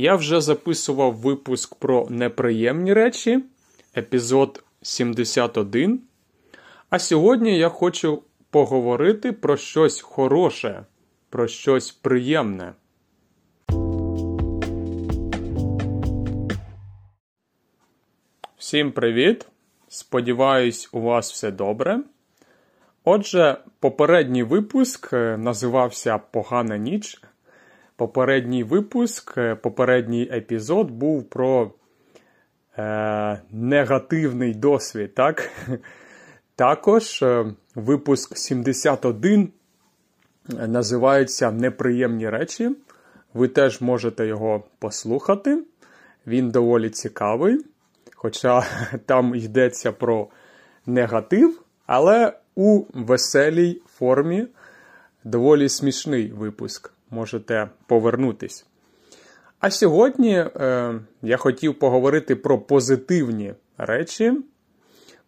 Я вже записував випуск про неприємні речі, епізод 71. А сьогодні я хочу поговорити про щось хороше, про щось приємне. Всім привіт! Сподіваюсь, у вас все добре. Отже, попередній випуск е, називався Погана ніч. Попередній випуск, е, попередній епізод був про е, негативний досвід. так? Також е, випуск 71 називається Неприємні речі. Ви теж можете його послухати. Він доволі цікавий. Хоча там йдеться про негатив, але у веселій формі доволі смішний випуск. Можете повернутись. А сьогодні е, я хотів поговорити про позитивні речі,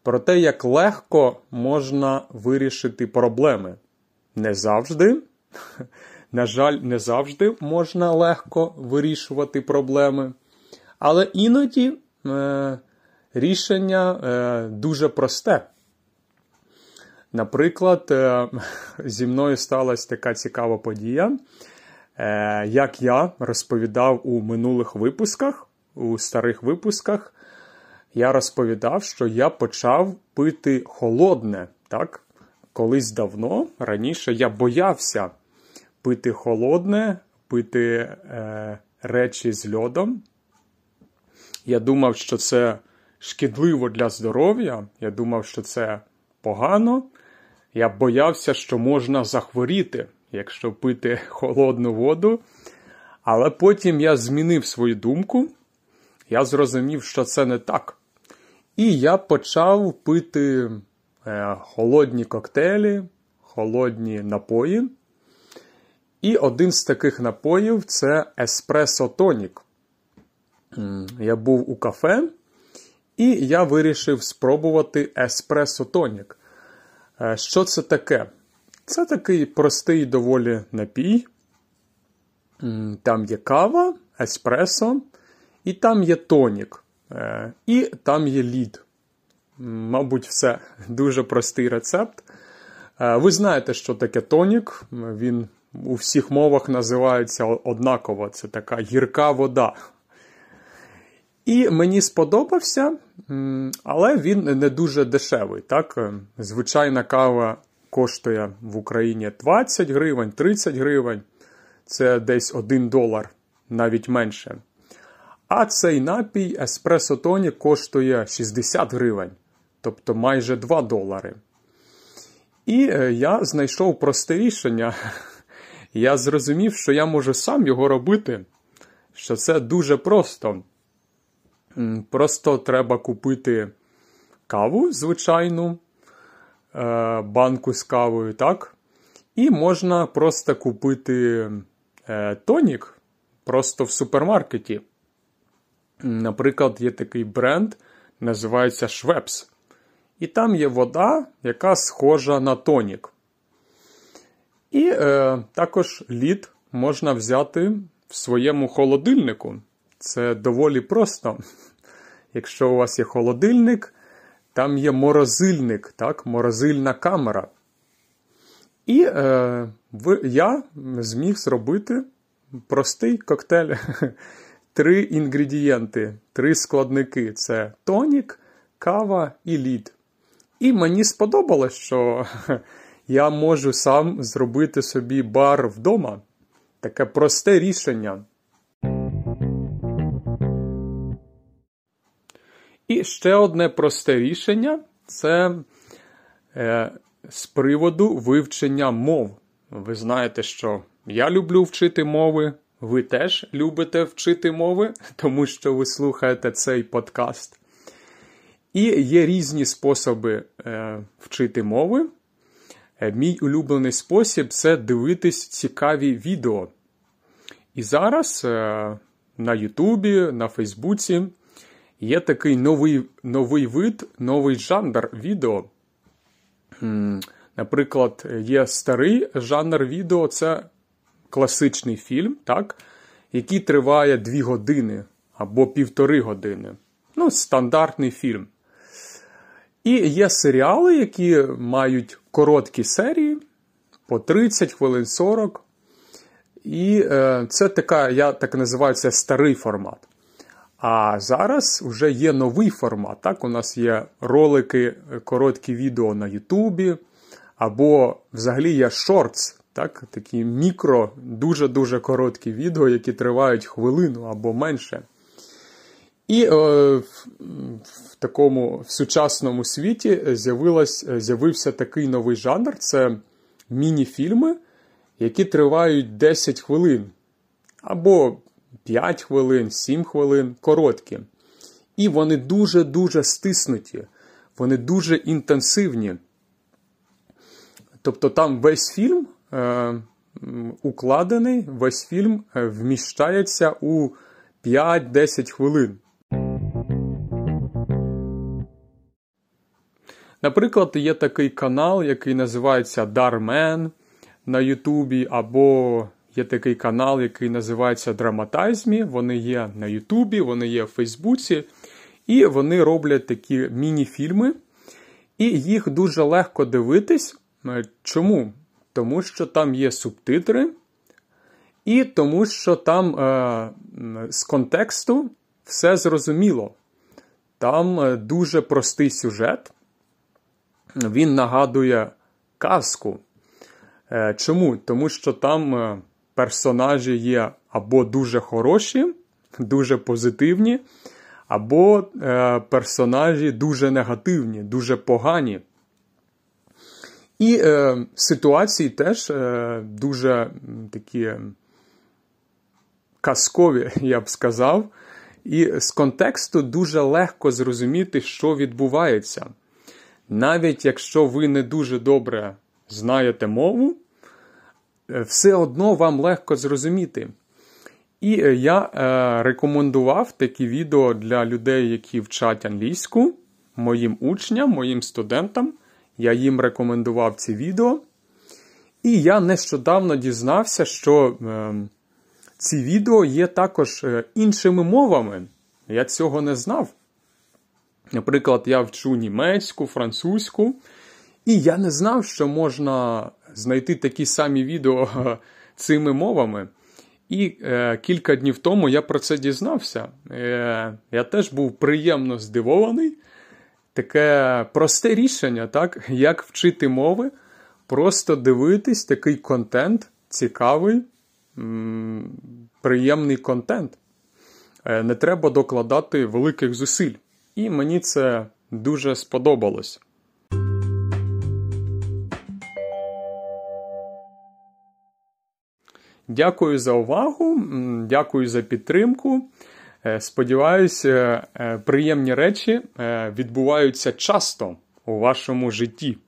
про те, як легко можна вирішити проблеми. Не завжди, на жаль, не завжди можна легко вирішувати проблеми, але іноді е, рішення е, дуже просте. Наприклад, е, зі мною сталася така цікава подія, е, як я розповідав у минулих випусках, у старих випусках, я розповідав, що я почав пити холодне. так? Колись давно, раніше я боявся пити холодне, пити е, речі з льодом. Я думав, що це шкідливо для здоров'я. Я думав, що це погано. Я боявся, що можна захворіти, якщо пити холодну воду. Але потім я змінив свою думку. Я зрозумів, що це не так. І я почав пити е, холодні коктейлі, холодні напої. І один з таких напоїв це еспресо тонік. Я був у кафе, і я вирішив спробувати еспресо тонік. Е, що це таке? Це такий простий доволі напій. Там є кава, еспресо, і там є тонік, е, і там є лід. Мабуть, все. Дуже простий рецепт. Е, ви знаєте, що таке тонік. Він у всіх мовах називається однаково. Це така гірка вода. І мені сподобався, але він не дуже дешевий. Так? Звичайна кава коштує в Україні 20 гривень, 30 гривень. Це десь 1 долар, навіть менше. А цей напій Еспресо Тоні коштує 60 гривень, тобто майже 2 долари. І е, я знайшов просте рішення. Я зрозумів, що я можу сам його робити, що це дуже просто. Просто треба купити каву, звичайну, е, банку з кавою, так? І можна просто купити е, тонік просто в супермаркеті. Наприклад, є такий бренд, називається Швепс. І там є вода, яка схожа на тонік. І е, також лід можна взяти в своєму холодильнику. Це доволі просто. Якщо у вас є холодильник, там є морозильник, так, морозильна камера. І е, я зміг зробити простий коктейль. Три інгредієнти, три складники це тонік, кава і лід. І мені сподобалось, що я можу сам зробити собі бар вдома. Таке просте рішення. І ще одне просте рішення це е, з приводу вивчення мов. Ви знаєте, що я люблю вчити мови, ви теж любите вчити мови, тому що ви слухаєте цей подкаст. І є різні способи е, вчити мови. Е, мій улюблений спосіб це дивитись цікаві відео. І зараз е, на Ютубі, на Фейсбуці є такий новий новий вид, новий жанр відео. Наприклад, є старий жанр відео, це класичний фільм, так, який триває 2 години або півтори години. Ну, стандартний фільм. І є серіали, які мають короткі серії по 30 хвилин 40. І е, це така, я так називаю, це старий формат. А зараз вже є новий формат. Так, У нас є ролики, короткі відео на Ютубі, або взагалі є Shorts, так, такі мікро, дуже-дуже короткі відео, які тривають хвилину або менше. І е, в, такому в сучасному світі з'явився такий новий жанр це міні-фільми, які тривають 10 хвилин. Або 5 хвилин, 7 хвилин, короткі. І вони дуже-дуже стиснуті, вони дуже інтенсивні. Тобто там весь фільм е, укладений, весь фільм е, вміщається у 5-10 хвилин. Наприклад, є такий канал, який називається Дармен на Ютубі, або є такий канал, який називається Драматайзмі. Вони є на Ютубі, вони є в Фейсбуці, і вони роблять такі міні-фільми, і їх дуже легко дивитись. Е, чому? Тому що там є субтитри, і тому що там е, з контексту все зрозуміло. Там е, дуже простий сюжет він нагадує казку. Е, чому? Тому що там персонажі є або дуже хороші, дуже позитивні, або е, персонажі дуже негативні, дуже погані. І е, ситуації теж е, дуже такі казкові, я б сказав. І з контексту дуже легко зрозуміти, що відбувається. Навіть якщо ви не дуже добре знаєте мову, все одно вам легко зрозуміти. І е, я е, рекомендував такі відео для людей, які вчать англійську, моїм учням, моїм студентам. Я їм рекомендував ці відео. І я нещодавно дізнався, що е, ці відео є також е, іншими мовами. Я цього не знав. Наприклад, я вчу німецьку, французьку, і я не знав, що можна знайти такі самі відео цими мовами. І е, кілька днів тому я про це дізнався. Е, Я теж був приємно здивований. Таке просте рішення, так? як вчити мови, просто дивитись такий контент, цікавий, м приємний контент. Е, Не треба докладати великих зусиль. І мені це дуже сподобалось. Дякую за увагу, дякую за підтримку. Е, сподіваюся, е, приємні речі е, відбуваються часто у вашому житті.